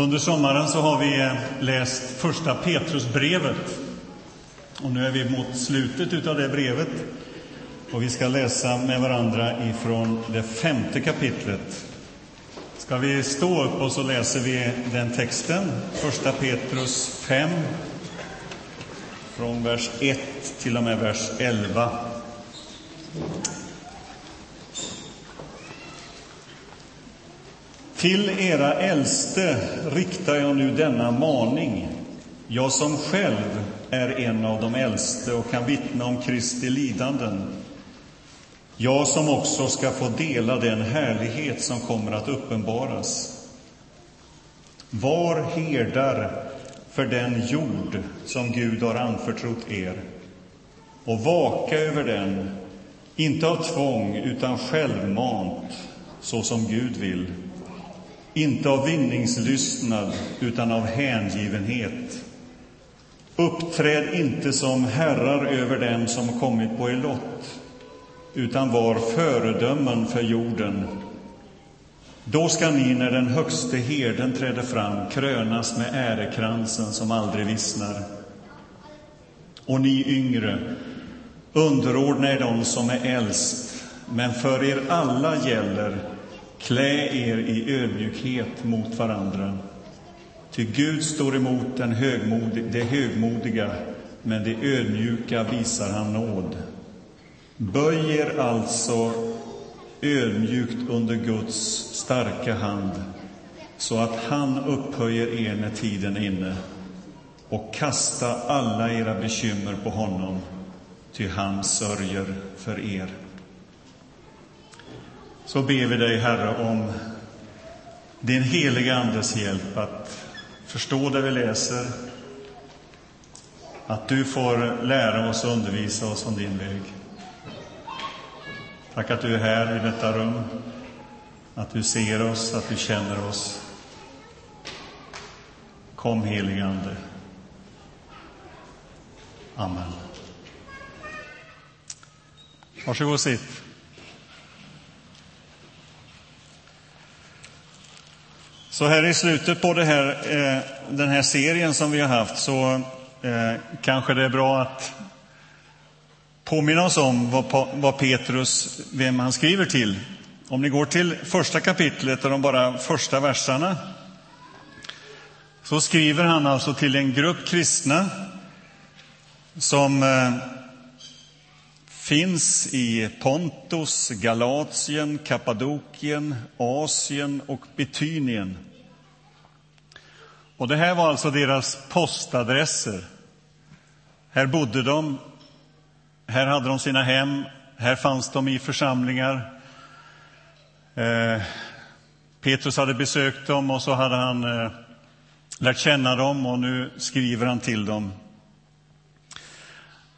Under sommaren så har vi eh, läst första Petrusbrevet. Och nu är vi mot slutet av det brevet. Och vi ska läsa med varandra ifrån det femte kapitlet. Ska vi stå upp och så läser vi den texten, första Petrus 5, från vers 1 till och med vers 11. Till era äldste riktar jag nu denna maning, jag som själv är en av de äldste och kan vittna om Kristi lidanden, jag som också ska få dela den härlighet som kommer att uppenbaras. Var herdar för den jord som Gud har anförtrott er? Och vaka över den, inte av tvång utan självmant, så som Gud vill inte av vinningslystnad, utan av hängivenhet. Uppträd inte som herrar över dem som kommit på er lott, utan var föredömen för jorden. Då skall ni, när den högste herden träder fram, krönas med ärekransen som aldrig vissnar. Och ni yngre, underordna er dem som är äldst, men för er alla gäller Klä er i ödmjukhet mot varandra. Ty Gud står emot den högmodig, det högmodiga, men det ödmjuka visar han nåd. Böj er alltså ödmjukt under Guds starka hand så att han upphöjer er när tiden är inne och kasta alla era bekymmer på honom, ty han sörjer för er så ber vi dig, Herre, om din heliga Andes hjälp att förstå det vi läser, att du får lära oss och undervisa oss om din väg. Tack att du är här i detta rum, att du ser oss, att du känner oss. Kom, helige Ande. Amen. Varsågod och sitt. Så här i slutet på det här, eh, den här serien som vi har haft så eh, kanske det är bra att påminna oss om vad, vad Petrus, vem han skriver till. Om ni går till första kapitlet och de bara första verserna så skriver han alltså till en grupp kristna som eh, finns i Pontus, Galatien, Kappadokien, Asien och Betynien. Och det här var alltså deras postadresser. Här bodde de, här hade de sina hem, här fanns de i församlingar. Eh, Petrus hade besökt dem och så hade han eh, lärt känna dem och nu skriver han till dem.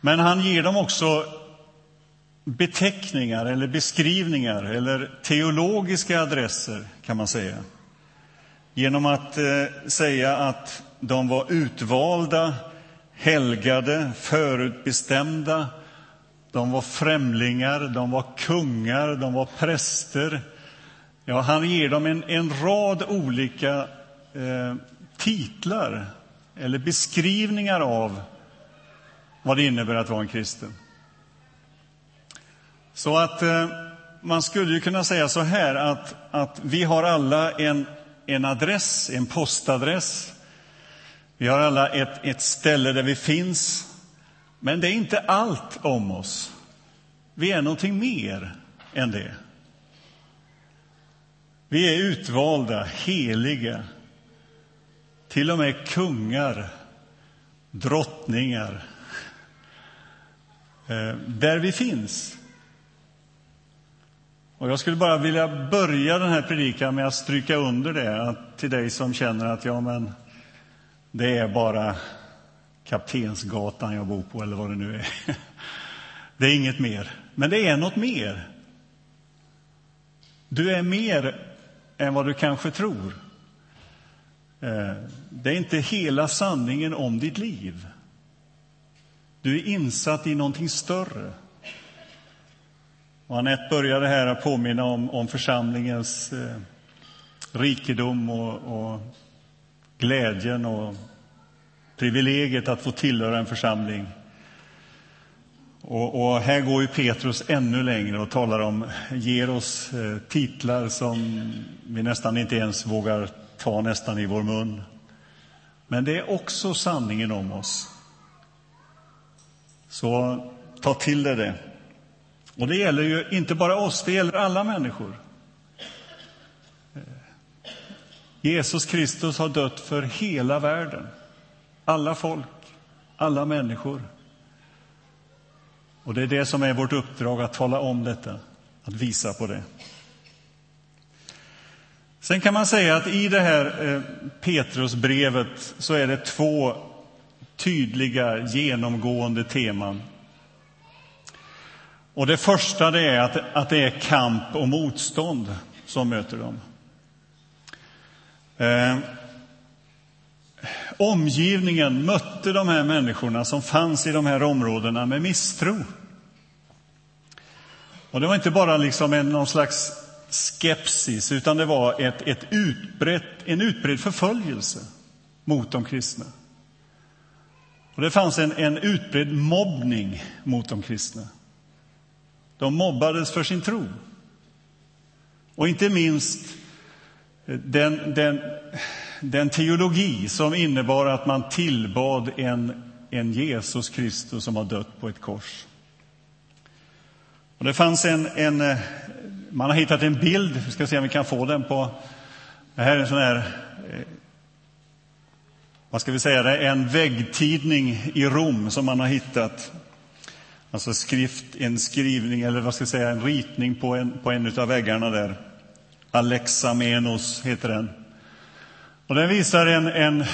Men han ger dem också beteckningar eller beskrivningar eller teologiska adresser, kan man säga genom att eh, säga att de var utvalda, helgade, förutbestämda. De var främlingar, de var kungar, de var präster. Ja, han ger dem en, en rad olika eh, titlar eller beskrivningar av vad det innebär att vara en kristen. Så att eh, man skulle ju kunna säga så här att, att vi har alla en en adress, en postadress. Vi har alla ett, ett ställe där vi finns. Men det är inte allt om oss. Vi är någonting mer än det. Vi är utvalda, heliga, till och med kungar, drottningar. Eh, där vi finns. Och jag skulle bara vilja börja den här predikan med att stryka under det att till dig som känner att ja, men det är bara Kaptensgatan jag bor på eller vad det nu är. Det är inget mer. Men det är något mer. Du är mer än vad du kanske tror. Eh, det är inte hela sanningen om ditt liv. Du är insatt i någonting större. Och Anette började här att påminna om, om församlingens eh, rikedom och, och glädjen och privilegiet att få tillhöra en församling. Och, och, här går ju Petrus ännu längre och talar om, ger oss eh, titlar som vi nästan inte ens vågar ta nästan i vår mun. Men det är också sanningen om oss. Så ta till dig det. Och det gäller ju inte bara oss, det gäller alla människor. Jesus Kristus har dött för hela världen, alla folk, alla människor. Och det är det som är vårt uppdrag, att tala om detta, att visa på det. Sen kan man säga att i det här eh, Petrusbrevet så är det två tydliga genomgående teman. Och det första det är att, att det är kamp och motstånd som möter dem. Eh, omgivningen mötte de här människorna som fanns i de här områdena med misstro. Och det var inte bara liksom en, någon slags skepsis, utan det var ett, ett utbrett, en utbredd förföljelse mot de kristna. Och det fanns en, en utbredd mobbning mot de kristna. De mobbades för sin tro. Och inte minst eh, den, den, den teologi som innebar att man tillbad en, en Jesus Kristus som har dött på ett kors. Och det fanns en, en, eh, man har hittat en bild, vi ska se om vi kan få den på... Det här är en sån här... Eh, vad ska vi säga? Det är en väggtidning i Rom som man har hittat. Alltså skrift, en skrivning, eller vad ska jag säga, en ritning på en, på en av väggarna där. Alexamenos heter den. Och den visar en, en,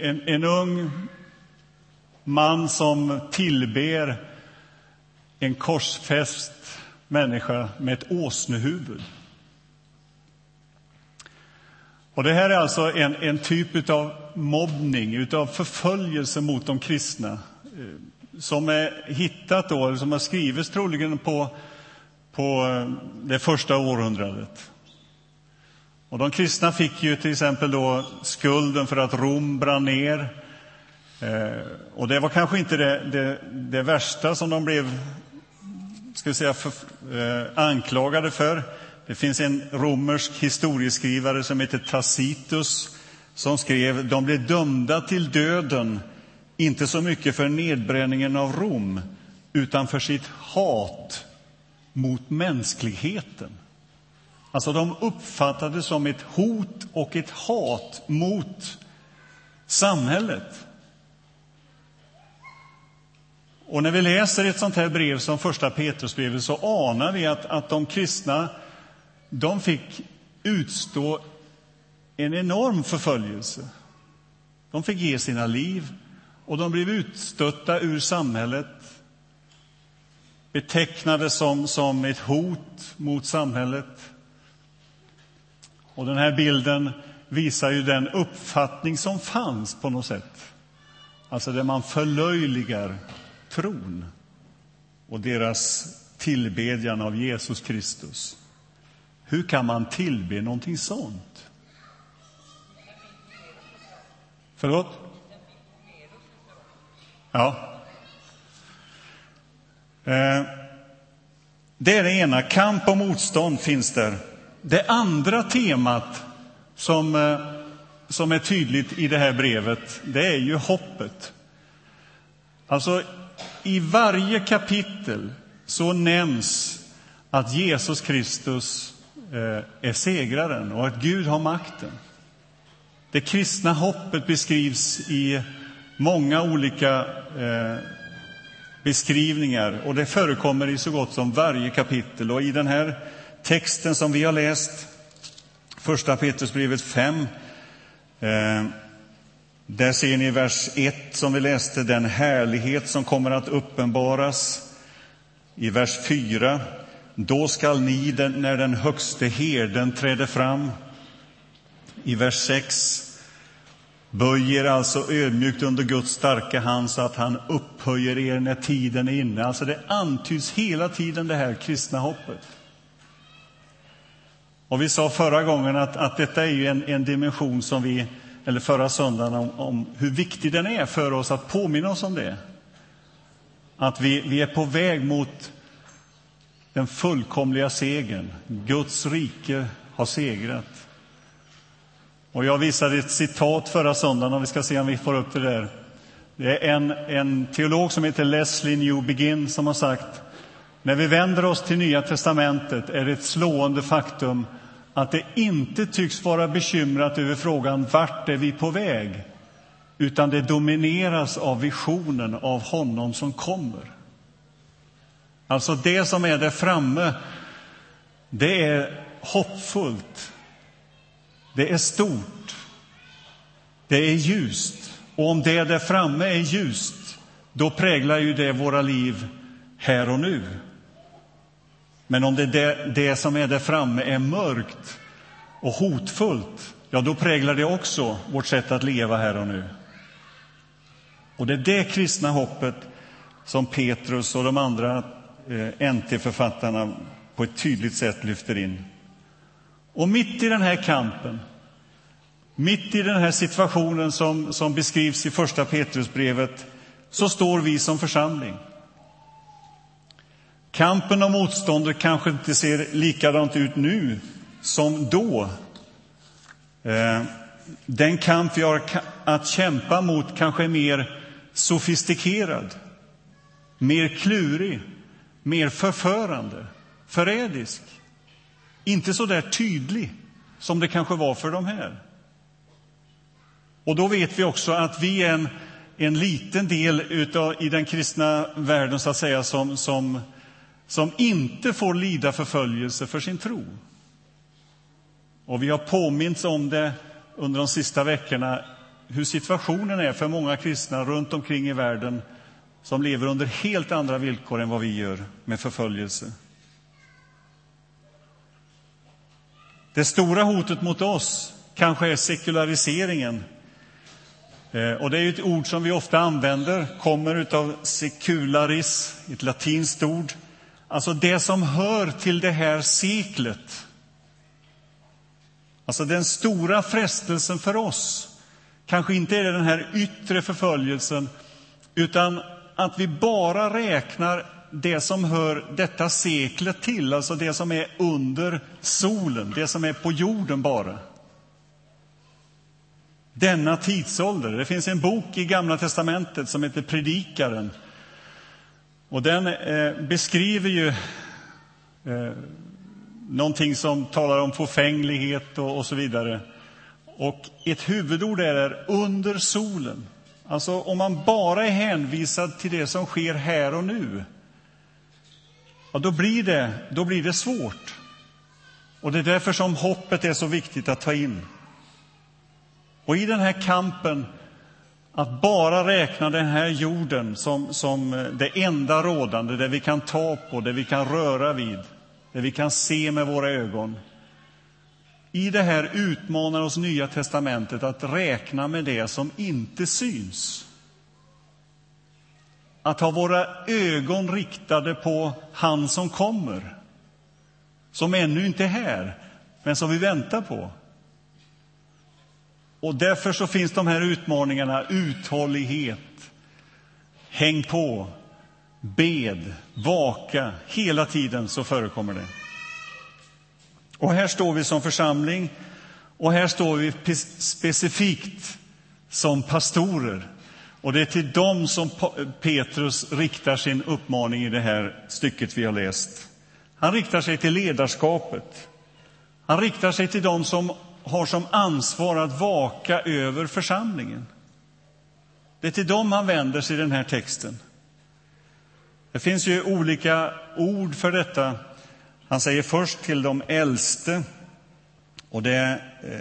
en, en ung man som tillber en korsfäst människa med ett åsnehuvud. Och det här är alltså en, en typ av mobbning, av förföljelse mot de kristna som är hittat då, eller som har skrivits troligen på på eh, det första århundradet. Och de kristna fick ju till exempel då skulden för att Rom brann ner. Eh, och det var kanske inte det, det, det värsta som de blev ska vi säga, för, eh, anklagade för. Det finns en romersk historieskrivare som heter Tacitus som skrev de blev dömda till döden, inte så mycket för nedbränningen av Rom utan för sitt hat mot mänskligheten. Alltså, de uppfattades som ett hot och ett hat mot samhället. Och när vi läser ett sånt här brev som första Petrusbrevet så anar vi att, att de kristna de fick utstå en enorm förföljelse. De fick ge sina liv och de blev utstötta ur samhället betecknade som, som ett hot mot samhället. Och den här bilden visar ju den uppfattning som fanns på något sätt. Alltså där man förlöjligar tron och deras tillbedjan av Jesus Kristus. Hur kan man tillbe någonting sånt? Förlåt? Ja. Eh, det är det ena. Kamp och motstånd finns där. Det andra temat som, eh, som är tydligt i det här brevet, det är ju hoppet. Alltså, i varje kapitel så nämns att Jesus Kristus eh, är segraren och att Gud har makten. Det kristna hoppet beskrivs i många olika eh, beskrivningar och det förekommer i så gott som varje kapitel. Och i den här texten som vi har läst, första Petrusbrevet 5, eh, där ser ni i vers 1 som vi läste den härlighet som kommer att uppenbaras. I vers 4, då skall ni när den högste herden träder fram. I vers 6, Böj er alltså ödmjukt under Guds starka hand så att han upphöjer er när tiden är inne. Alltså det antyds hela tiden det här kristna hoppet. Och vi sa förra gången att, att detta är en, en dimension som vi eller förra söndagen om, om hur viktig den är för oss att påminna oss om det. Att vi, vi är på väg mot den fullkomliga segern. Guds rike har segrat. Och jag visade ett citat förra söndagen, och vi ska se om vi får upp det där. Det är en, en teolog som heter Leslie New Begin som har sagt när vi vänder oss till Nya testamentet är det ett slående faktum att det inte tycks vara bekymrat över frågan vart är vi på väg, utan det domineras av visionen av honom som kommer. Alltså det som är där framme, det är hoppfullt, det är stort, det är ljust. Och om det där framme är ljust, då präglar ju det våra liv här och nu. Men om det, det, det som är där framme är mörkt och hotfullt, ja, då präglar det också vårt sätt att leva här och nu. Och det är det kristna hoppet som Petrus och de andra eh, NT-författarna på ett tydligt sätt lyfter in. Och mitt i den här kampen, mitt i den här situationen som, som beskrivs i Första Petrusbrevet, så står vi som församling. Kampen och motståndet kanske inte ser likadant ut nu som då. Eh, den kamp vi har att kämpa mot kanske är mer sofistikerad, mer klurig, mer förförande, förrädisk. Inte så där tydlig som det kanske var för de här. Och då vet vi också att vi är en, en liten del utav, i den kristna världen så att säga som, som som inte får lida förföljelse för sin tro. Och vi har påmints om det under de sista veckorna, hur situationen är för många kristna runt omkring i världen som lever under helt andra villkor än vad vi gör med förföljelse. Det stora hotet mot oss kanske är sekulariseringen. Eh, och det är ett ord som vi ofta använder, kommer av secularis, ett latinskt ord Alltså det som hör till det här seklet. Alltså den stora frestelsen för oss kanske inte är den här yttre förföljelsen utan att vi bara räknar det som hör detta seklet till, alltså det som är under solen, det som är på jorden bara. Denna tidsålder. Det finns en bok i Gamla testamentet som heter Predikaren och den eh, beskriver ju eh, någonting som talar om förfänglighet och, och så vidare. Och ett huvudord är under solen. Alltså om man bara är hänvisad till det som sker här och nu, ja, då, blir det, då blir det svårt. Och det är därför som hoppet är så viktigt att ta in. Och i den här kampen att bara räkna den här jorden som, som det enda rådande, det vi kan ta på, det vi kan röra vid, det vi kan se med våra ögon. I det här utmanar oss Nya testamentet att räkna med det som inte syns. Att ha våra ögon riktade på han som kommer, som ännu inte är här, men som vi väntar på. Och därför så finns de här utmaningarna, uthållighet, häng på, bed, vaka, hela tiden så förekommer det. Och här står vi som församling och här står vi specifikt som pastorer. Och det är till dem som Petrus riktar sin uppmaning i det här stycket vi har läst. Han riktar sig till ledarskapet. Han riktar sig till dem som har som ansvar att vaka över församlingen. Det är till dem han vänder sig i den här texten. Det finns ju olika ord för detta. Han säger först till de äldste, och det eh,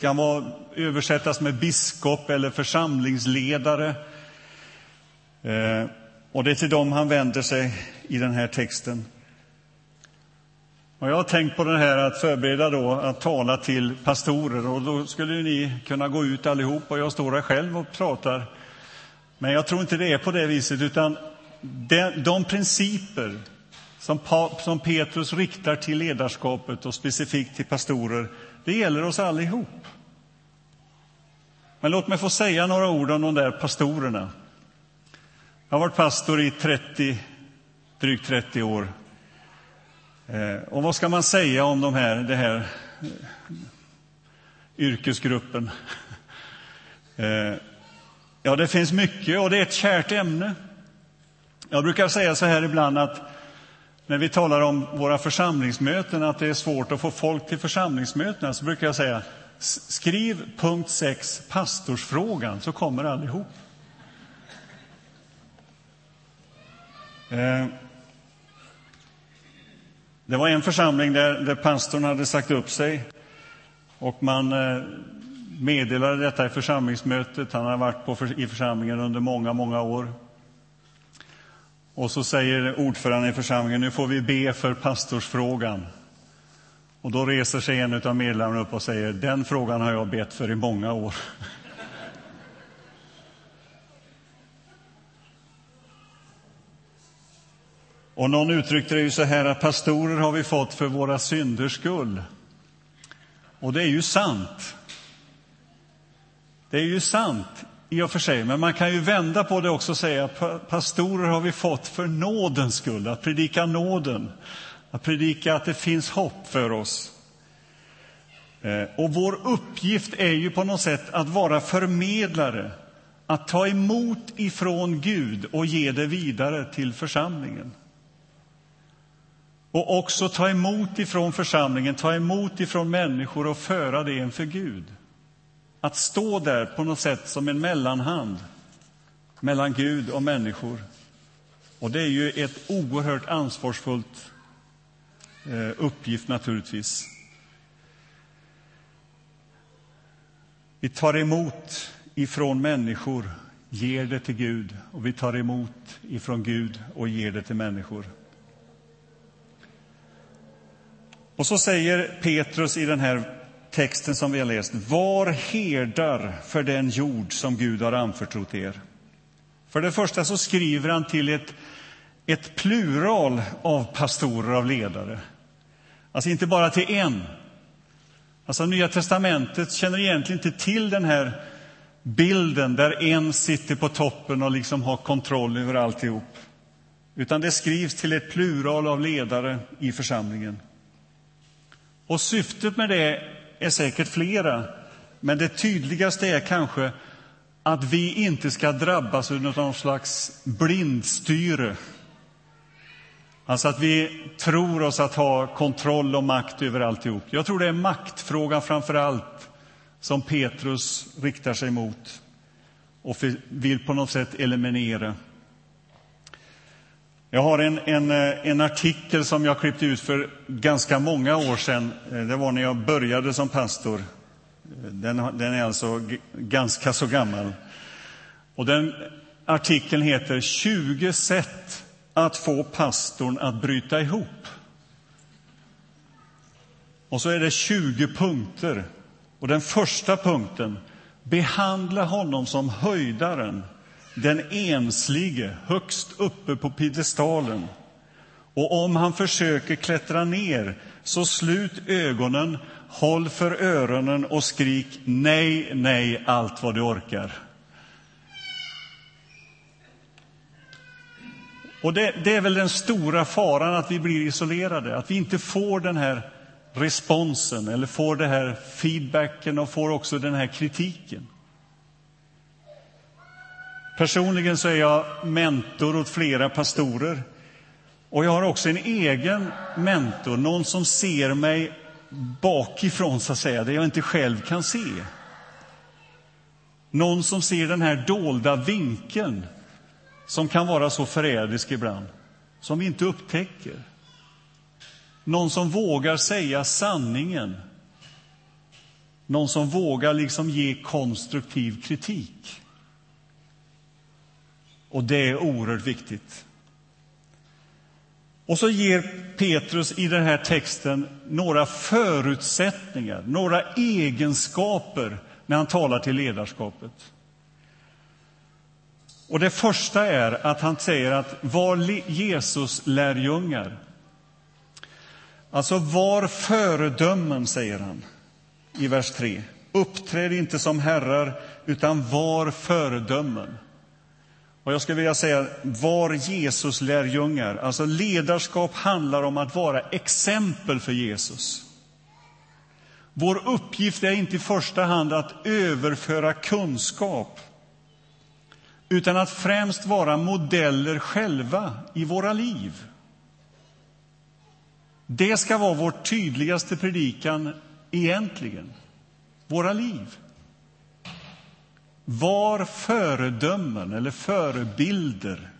kan vara, översättas med biskop eller församlingsledare. Eh, och det är till dem han vänder sig i den här texten. Och jag har tänkt på det här att förbereda då att tala till pastorer och då skulle ni kunna gå ut allihop och jag står här själv och pratar. Men jag tror inte det är på det viset utan de, de principer som, som Petrus riktar till ledarskapet och specifikt till pastorer, det gäller oss allihop. Men låt mig få säga några ord om de där pastorerna. Jag har varit pastor i 30, drygt 30 år. Eh, och vad ska man säga om de här, det här eh, yrkesgruppen? Eh, ja, det finns mycket och det är ett kärt ämne. Jag brukar säga så här ibland att när vi talar om våra församlingsmöten, att det är svårt att få folk till församlingsmötena, så brukar jag säga skriv punkt 6, pastorsfrågan, så kommer allihop. Eh, det var en församling där, där pastorn hade sagt upp sig och man eh, meddelade detta i församlingsmötet. Han hade varit på, i församlingen under många, många år. Och så säger ordföranden i församlingen, nu får vi be för pastorsfrågan. Och då reser sig en av medlemmarna upp och säger, den frågan har jag bett för i många år. Och någon uttryckte det ju så här att pastorer har vi fått för våra synders skull. Och det är ju sant. Det är ju sant i och för sig, men man kan ju vända på det också och säga att pastorer har vi fått för nådens skull, att predika nåden, att predika att det finns hopp för oss. Eh, och vår uppgift är ju på något sätt att vara förmedlare, att ta emot ifrån Gud och ge det vidare till församlingen. Och också ta emot ifrån församlingen, ta emot ifrån människor och föra det inför Gud. Att stå där på något sätt som en mellanhand mellan Gud och människor. Och det är ju ett oerhört ansvarsfullt Eh, uppgift naturligtvis. Vi tar emot ifrån människor, ger det till Gud och vi tar emot ifrån Gud och ger det till människor. Och så säger Petrus i den här texten som vi har läst. Var herdar för den jord som Gud har anförtrott er. För det första så skriver han till ett, ett plural av pastorer, av ledare. Alltså inte bara till en. Alltså Nya testamentet känner egentligen inte till den här bilden där en sitter på toppen och liksom har kontroll över alltihop. Utan det skrivs till ett plural av ledare i församlingen. Och syftet med det är säkert flera, men det tydligaste är kanske att vi inte ska drabbas av någon slags blindstyre. Alltså att vi tror oss att ha kontroll och makt över alltihop. Jag tror det är maktfrågan framför allt som Petrus riktar sig mot och vill på något sätt eliminera. Jag har en, en, eh, en, artikel som jag klippte ut för ganska många år sedan. Eh, det var när jag började som pastor. Eh, den, den är alltså ganska så gammal. Och den artikeln heter 20 sätt att få pastorn att bryta ihop. Och så är det 20 punkter. Och den första punkten, behandla honom som höjdaren den enslige högst uppe på piedestalen. Och om han försöker klättra ner, så slut ögonen, håll för öronen och skrik nej, nej, allt vad du orkar. Och det, det, är väl den stora faran, att vi blir isolerade, att vi inte får den här responsen eller får den här feedbacken och får också den här kritiken. Personligen så är jag mentor åt flera pastorer. Och jag har också en egen mentor, någon som ser mig bakifrån, så att säga, där jag inte själv kan se. Någon som ser den här dolda vinkeln som kan vara så förrädisk ibland, som vi inte upptäcker. Någon som vågar säga sanningen. Någon som vågar liksom ge konstruktiv kritik. Och det är oerhört viktigt. Och så ger Petrus i den här texten några förutsättningar, några egenskaper när han talar till ledarskapet. Och Det första är att han säger att var Jesus lärjungar. Alltså var föredömen, säger han i vers 3. Uppträd inte som herrar, utan var föredömen. Och jag skulle vilja säga, var Jesus lärjungar. Alltså ledarskap handlar om att vara exempel för Jesus. Vår uppgift är inte i första hand att överföra kunskap utan att främst vara modeller själva i våra liv. Det ska vara vår tydligaste predikan egentligen, våra liv. Var föredömen eller förebilder.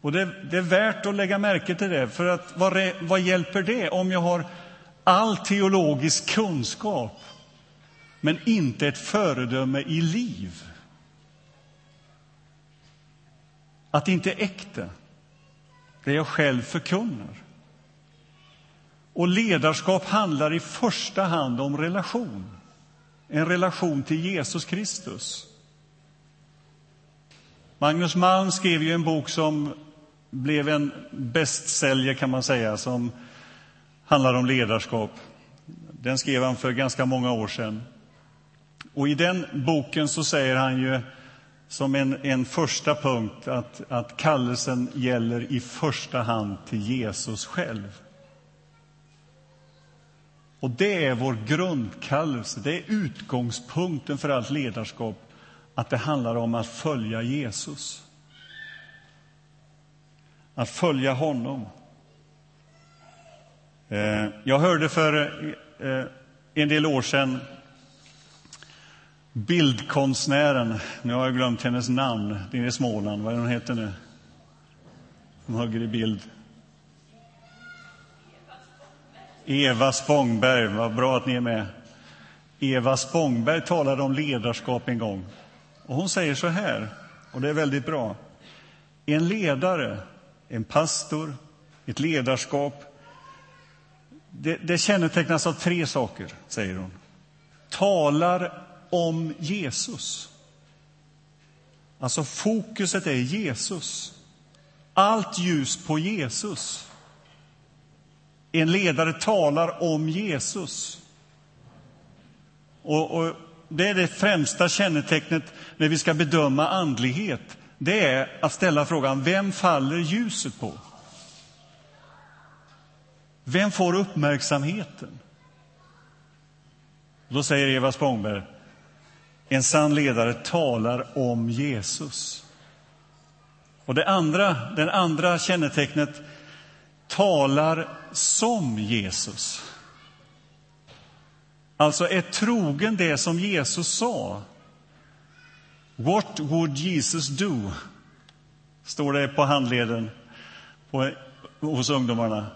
Och det, det, är värt att lägga märke till det, för att vad, vad hjälper det om jag har all teologisk kunskap men inte ett föredöme i liv? Att inte är äkta, det jag själv förkunnar. Och ledarskap handlar i första hand om relation. En relation till Jesus Kristus. Magnus Malm skrev ju en bok som blev en bästsäljare, kan man säga, som handlar om ledarskap. Den skrev han för ganska många år sedan. Och I den boken så säger han ju som en, en första punkt att, att kallelsen gäller i första hand till Jesus själv. Och det är vår grundkallelse, det är utgångspunkten för allt ledarskap, att det handlar om att följa Jesus. Att följa honom. Eh, jag hörde för eh, en del år sedan bildkonstnären, nu har jag glömt hennes namn, nere i Småland, vad är hon heter nu? Som hugger i bild. Eva Spångberg, vad bra att ni är med. Eva Spångberg talade om ledarskap en gång. Och hon säger så här, och det är väldigt bra. En ledare, en pastor, ett ledarskap, det, det kännetecknas av tre saker, säger hon. Talar om Jesus. Alltså fokuset är Jesus. Allt ljus på Jesus. En ledare talar om Jesus. Och, och, Det är det främsta kännetecknet när vi ska bedöma andlighet. Det är att ställa frågan, vem faller ljuset på? Vem får uppmärksamheten? Då säger Eva Spångberg, en sann ledare talar om Jesus. Och det andra, den andra kännetecknet talar som Jesus. Alltså är trogen det som Jesus sa. What would Jesus do? står det på handleden på, hos ungdomarna.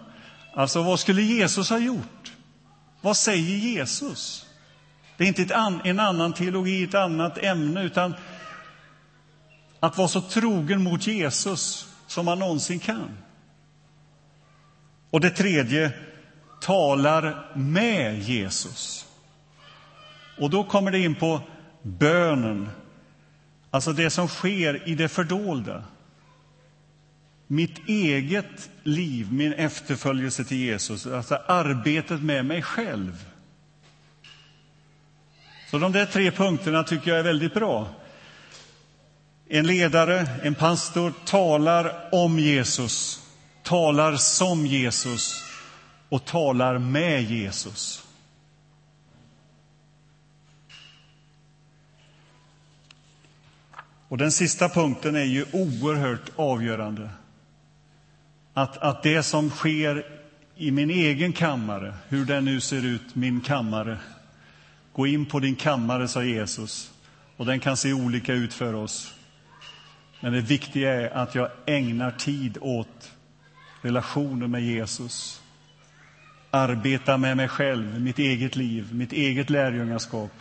Alltså, vad skulle Jesus ha gjort? Vad säger Jesus? Det är inte an, en annan teologi, ett annat ämne, utan att vara så trogen mot Jesus som man någonsin kan. Och det tredje, talar med Jesus. Och då kommer det in på bönen, alltså det som sker i det fördolda. Mitt eget liv, min efterföljelse till Jesus, alltså arbetet med mig själv. Så de där tre punkterna tycker jag är väldigt bra. En ledare, en pastor, talar om Jesus, talar som Jesus och talar med Jesus. Och Den sista punkten är ju oerhört avgörande. Att, att det som sker i min egen kammare, hur den nu ser ut, min kammare, Gå in på din kammare, sa Jesus, och den kan se olika ut för oss. Men det viktiga är att jag ägnar tid åt relationen med Jesus. Arbeta med mig själv, mitt eget liv, mitt eget lärjungaskap.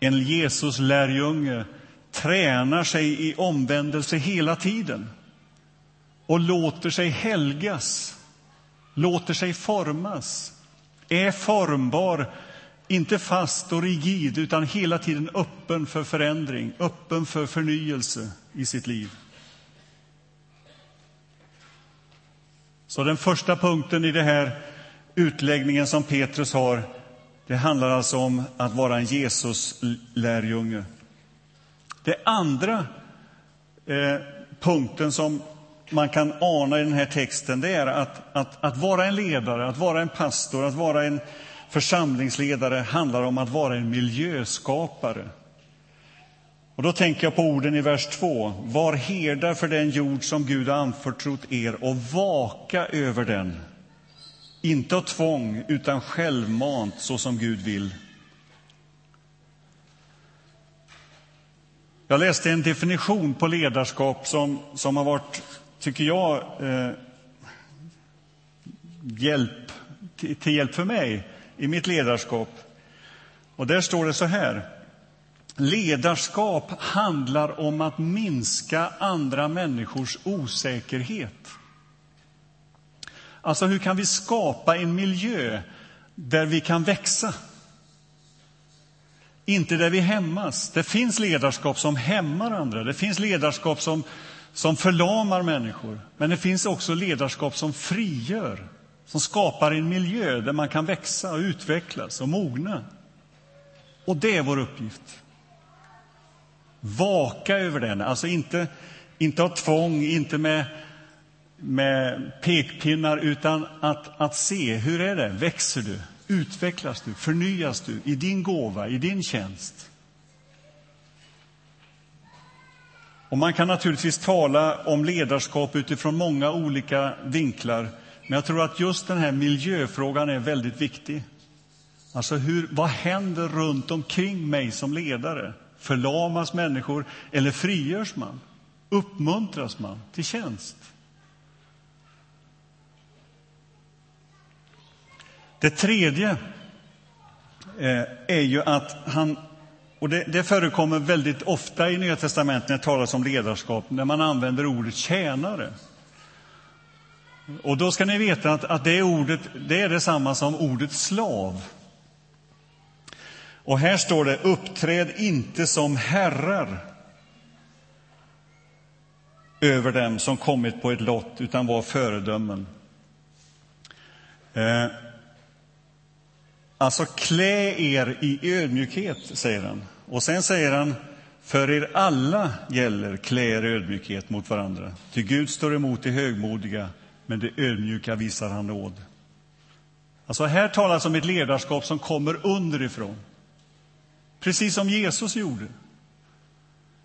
En Jesus-lärjunge tränar sig i omvändelse hela tiden och låter sig helgas, låter sig formas är formbar, inte fast och rigid, utan hela tiden öppen för förändring, öppen för förnyelse i sitt liv. Så den första punkten i den här utläggningen som Petrus har, det handlar alltså om att vara en Jesus-lärjunge. Det andra eh, punkten som man kan ana i den här texten, det är att, att, att vara en ledare, att vara en pastor, att vara en församlingsledare handlar om att vara en miljöskapare. Och då tänker jag på orden i vers 2. Var herdar för den jord som Gud har anförtrott er och vaka över den. Inte av tvång, utan självmant, så som Gud vill. Jag läste en definition på ledarskap som, som har varit, tycker jag, eh, hjälp, till, till hjälp för mig i mitt ledarskap. Och där står det så här. Ledarskap handlar om att minska andra människors osäkerhet. Alltså, hur kan vi skapa en miljö där vi kan växa? Inte där vi hämmas. Det finns ledarskap som hämmar andra. Det finns ledarskap som, som förlamar människor. Men det finns också ledarskap som frigör, som skapar en miljö där man kan växa och utvecklas och mogna. Och det är vår uppgift. Vaka över den, alltså inte, inte av tvång, inte med, med pekpinnar, utan att, att se hur är det, växer du, utvecklas du, förnyas du i din gåva, i din tjänst. Och man kan naturligtvis tala om ledarskap utifrån många olika vinklar, men jag tror att just den här miljöfrågan är väldigt viktig. Alltså, hur, vad händer runt omkring mig som ledare? Förlamas människor eller frigörs man? Uppmuntras man till tjänst? Det tredje eh, är ju att han, och det, det förekommer väldigt ofta i Nya testamentet när det talas om ledarskap, när man använder ordet tjänare. Och då ska ni veta att, att det ordet det är detsamma som ordet slav. Och här står det, uppträd inte som herrar över dem som kommit på ett lott, utan var föredömen. Eh, alltså, klä er i ödmjukhet, säger han. Och sen säger han, för er alla gäller klä er ödmjukhet mot varandra. Ty Gud står emot det högmodiga, men det ödmjuka visar han nåd. Alltså, här talas om ett ledarskap som kommer underifrån precis som Jesus gjorde.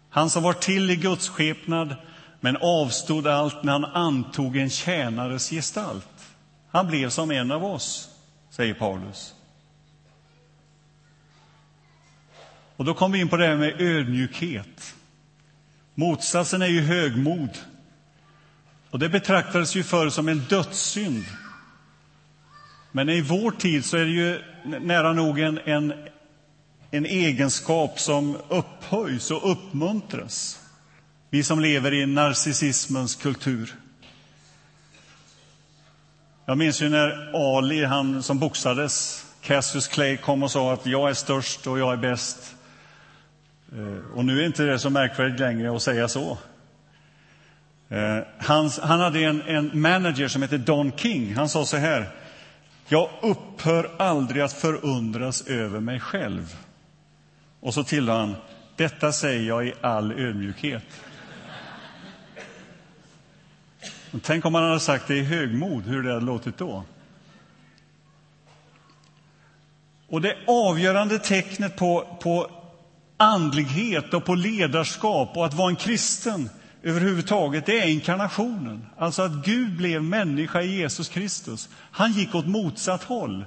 Han som var till i Guds skepnad men avstod allt när han antog en tjänares gestalt. Han blev som en av oss, säger Paulus. Och då kommer vi in på det här med ödmjukhet. Motsatsen är ju högmod. Och det betraktades ju förr som en dödssynd. Men i vår tid så är det ju nära nog en, en en egenskap som upphöjs och uppmuntras. Vi som lever i narcissismens kultur. Jag minns ju när Ali, han som boxades, Cassius Clay, kom och sa att jag är störst och jag är bäst. Eh, och nu är inte det så märkvärdigt längre att säga så. Eh, han, han hade en, en manager som hette Don King. Han sa så här. Jag upphör aldrig att förundras över mig själv. Och så tillade han, detta säger jag i all ödmjukhet. Tänk om han hade sagt det i högmod, hur det hade låtit då. Och det avgörande tecknet på, på andlighet och på ledarskap och att vara en kristen överhuvudtaget, det är inkarnationen. Alltså att Gud blev människa i Jesus Kristus. Han gick åt motsatt håll.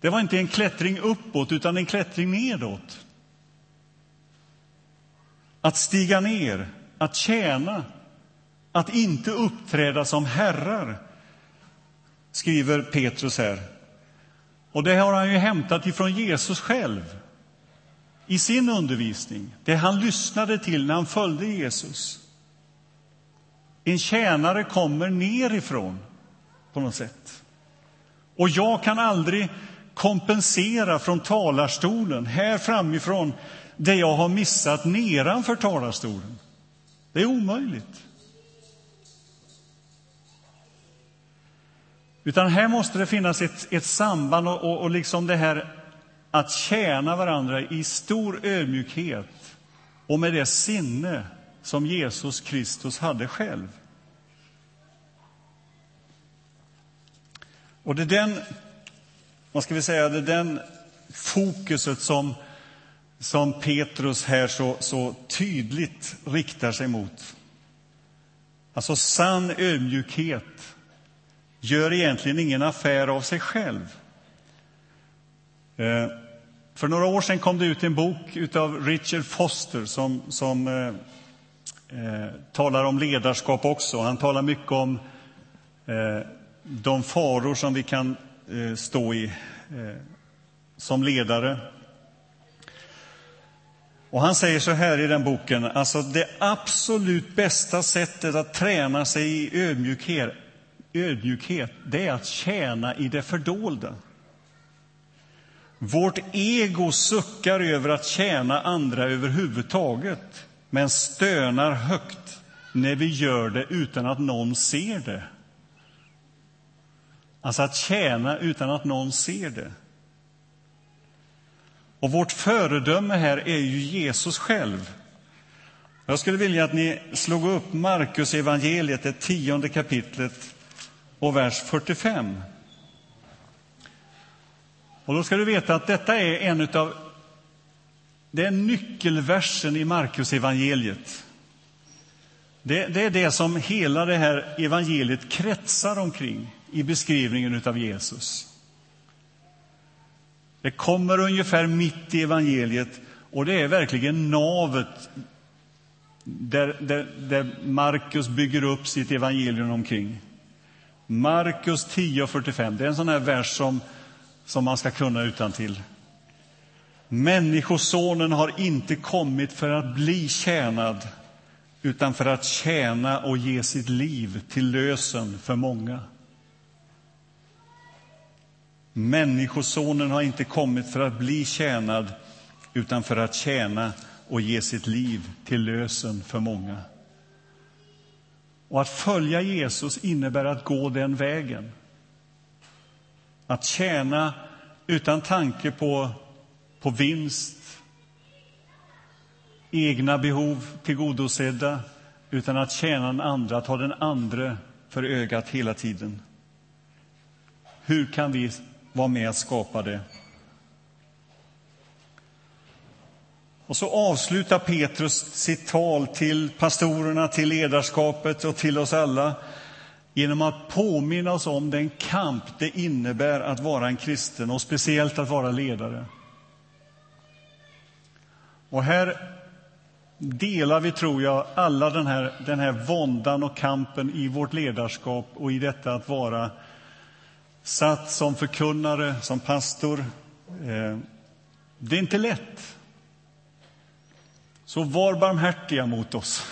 Det var inte en klättring uppåt, utan en klättring nedåt. Att stiga ner, att tjäna, att inte uppträda som herrar, skriver Petrus här. Och det har han ju hämtat ifrån Jesus själv i sin undervisning, det han lyssnade till när han följde Jesus. En tjänare kommer nerifrån på något sätt. Och jag kan aldrig kompensera från talarstolen här framifrån det jag har missat nedanför talarstolen. Det är omöjligt. Utan här måste det finnas ett, ett samband och, och, och liksom det här att tjäna varandra i stor ödmjukhet och med det sinne som Jesus Kristus hade själv. Och det är den, vad ska vi säga, det är den fokuset som, som Petrus här så, så tydligt riktar sig mot. Alltså sann ödmjukhet gör egentligen ingen affär av sig själv. Eh, för några år sedan kom det ut en bok av Richard Foster som, som eh, eh, talar om ledarskap också. Han talar mycket om eh, de faror som vi kan eh, stå i eh, som ledare. Och han säger så här i den boken, alltså det absolut bästa sättet att träna sig i ödmjukhet, ödmjukhet det är att tjäna i det fördolda. Vårt ego suckar över att tjäna andra överhuvudtaget, men stönar högt när vi gör det utan att någon ser det. Alltså att tjäna utan att någon ser det. Och vårt föredöme här är ju Jesus själv. Jag skulle vilja att ni slog upp Markus evangeliet, det tionde kapitlet och vers 45. Och då ska du veta att detta är en av det är nyckelversen i Markus evangeliet. Det, det, är det som hela det här evangeliet kretsar omkring i beskrivningen av Jesus. Det kommer ungefär mitt i evangeliet och det är verkligen navet där, där, där Markus bygger upp sitt evangelium omkring. Markus 10.45, det är en sån här vers som, som man ska kunna utan till. Människosonen har inte kommit för att bli tjänad utan för att tjäna och ge sitt liv till lösen för många. Människosonen har inte kommit för att bli tjänad utan för att tjäna och ge sitt liv till lösen för många. Och att följa Jesus innebär att gå den vägen. Att tjäna utan tanke på, på vinst, egna behov tillgodosedda, utan att tjäna den andra, att ha den andre för ögat hela tiden. Hur kan vi vara med att skapa det? Och så avslutar Petrus sitt tal till pastorerna, till ledarskapet och till oss alla genom att påminna oss om den kamp det innebär att vara en kristen och speciellt att vara ledare. Och här delar vi, tror jag, alla den här, den här våndan och kampen i vårt ledarskap och i detta att vara satt som förkunnare, som pastor. Eh, det är inte lätt. Så var barmhärtiga mot oss.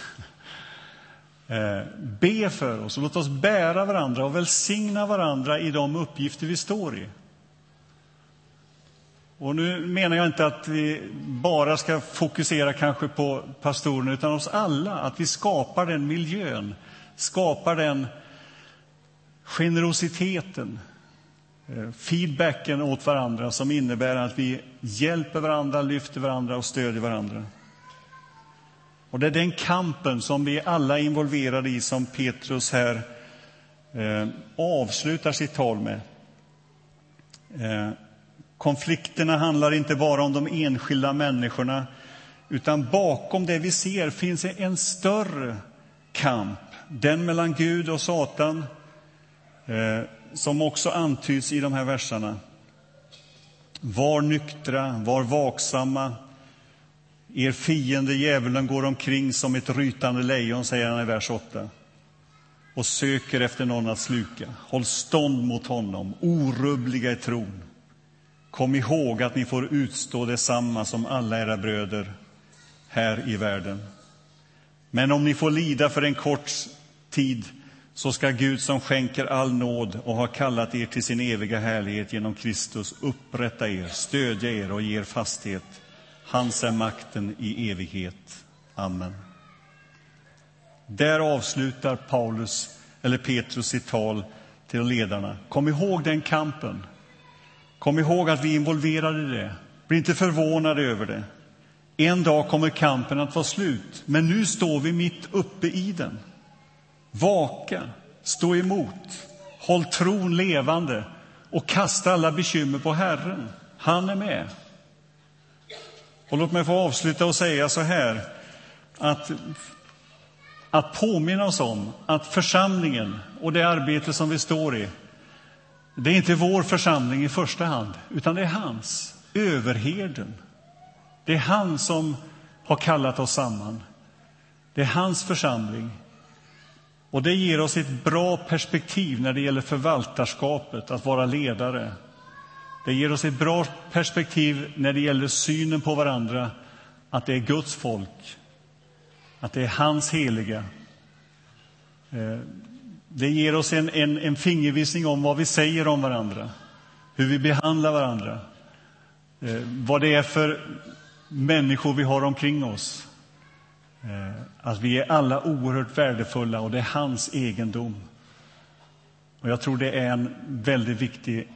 Eh, be för oss och låt oss bära varandra och välsigna varandra i de uppgifter vi står i. Och nu menar jag inte att vi bara ska fokusera kanske på pastorerna, utan oss alla, att vi skapar den miljön, skapar den generositeten, eh, feedbacken åt varandra som innebär att vi hjälper varandra, lyfter varandra och stödjer varandra. Och det är den kampen som vi alla är involverade i som Petrus här eh, avslutar sitt tal med. Eh, konflikterna handlar inte bara om de enskilda människorna utan bakom det vi ser finns en större kamp, den mellan Gud och Satan eh, som också antyds i de här verserna. Var nyktra, var vaksamma, er fiende djävulen går omkring som ett rytande lejon, säger han i vers 8 och söker efter någon att sluka. Håll stånd mot honom, orubbliga i tron. Kom ihåg att ni får utstå detsamma som alla era bröder här i världen. Men om ni får lida för en kort tid så ska Gud som skänker all nåd och har kallat er till sin eviga härlighet genom Kristus upprätta er, stödja er och ge er fasthet. Hans är makten i evighet. Amen. Där avslutar Paulus, eller Petrus sitt tal till ledarna. Kom ihåg den kampen. Kom ihåg att vi är involverade i det. Bli inte förvånade över det. En dag kommer kampen att vara slut, men nu står vi mitt uppe i den. Vaka, stå emot, håll tron levande och kasta alla bekymmer på Herren. Han är med. Och låt mig få avsluta och säga så här, att, att påminna oss om att församlingen och det arbete som vi står i, det är inte vår församling i första hand, utan det är hans, överherden. Det är han som har kallat oss samman. Det är hans församling. Och det ger oss ett bra perspektiv när det gäller förvaltarskapet, att vara ledare. Det ger oss ett bra perspektiv när det gäller synen på varandra, att det är Guds folk, att det är hans heliga. Eh, det ger oss en, en, en fingervisning om vad vi säger om varandra, hur vi behandlar varandra, eh, vad det är för människor vi har omkring oss. Eh, att vi är alla oerhört värdefulla och det är hans egendom. Och jag tror det är en väldigt viktig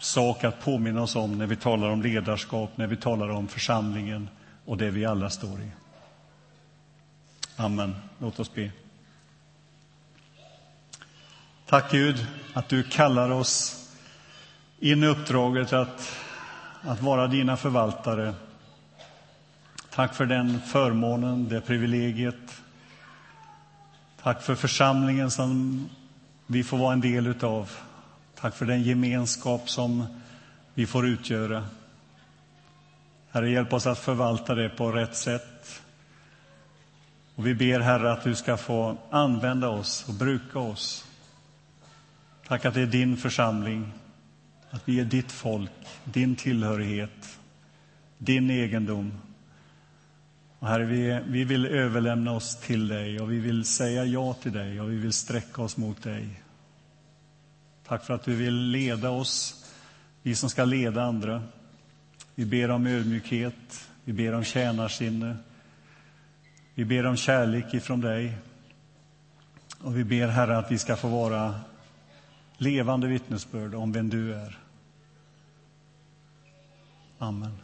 sak att påminna oss om när vi talar om ledarskap, när vi talar om församlingen och det vi alla står i. Amen. Låt oss be. Tack Gud att du kallar oss in i uppdraget att, att vara dina förvaltare. Tack för den förmånen, det privilegiet. Tack för församlingen som vi får vara en del utav. Tack för den gemenskap som vi får utgöra. Herre, hjälp oss att förvalta det på rätt sätt. Och vi ber, Herre, att du ska få använda oss och bruka oss. Tack att det är din församling, att vi är ditt folk, din tillhörighet, din egendom. Och herre, vi, vi vill överlämna oss till dig och vi vill säga ja till dig och vi vill sträcka oss mot dig. Tack för att du vill leda oss, vi som ska leda andra. Vi ber om ödmjukhet, vi ber om tjänarsinne. Vi ber om kärlek ifrån dig. Och vi ber, Herre, att vi ska få vara levande vittnesbörd om vem du är. Amen.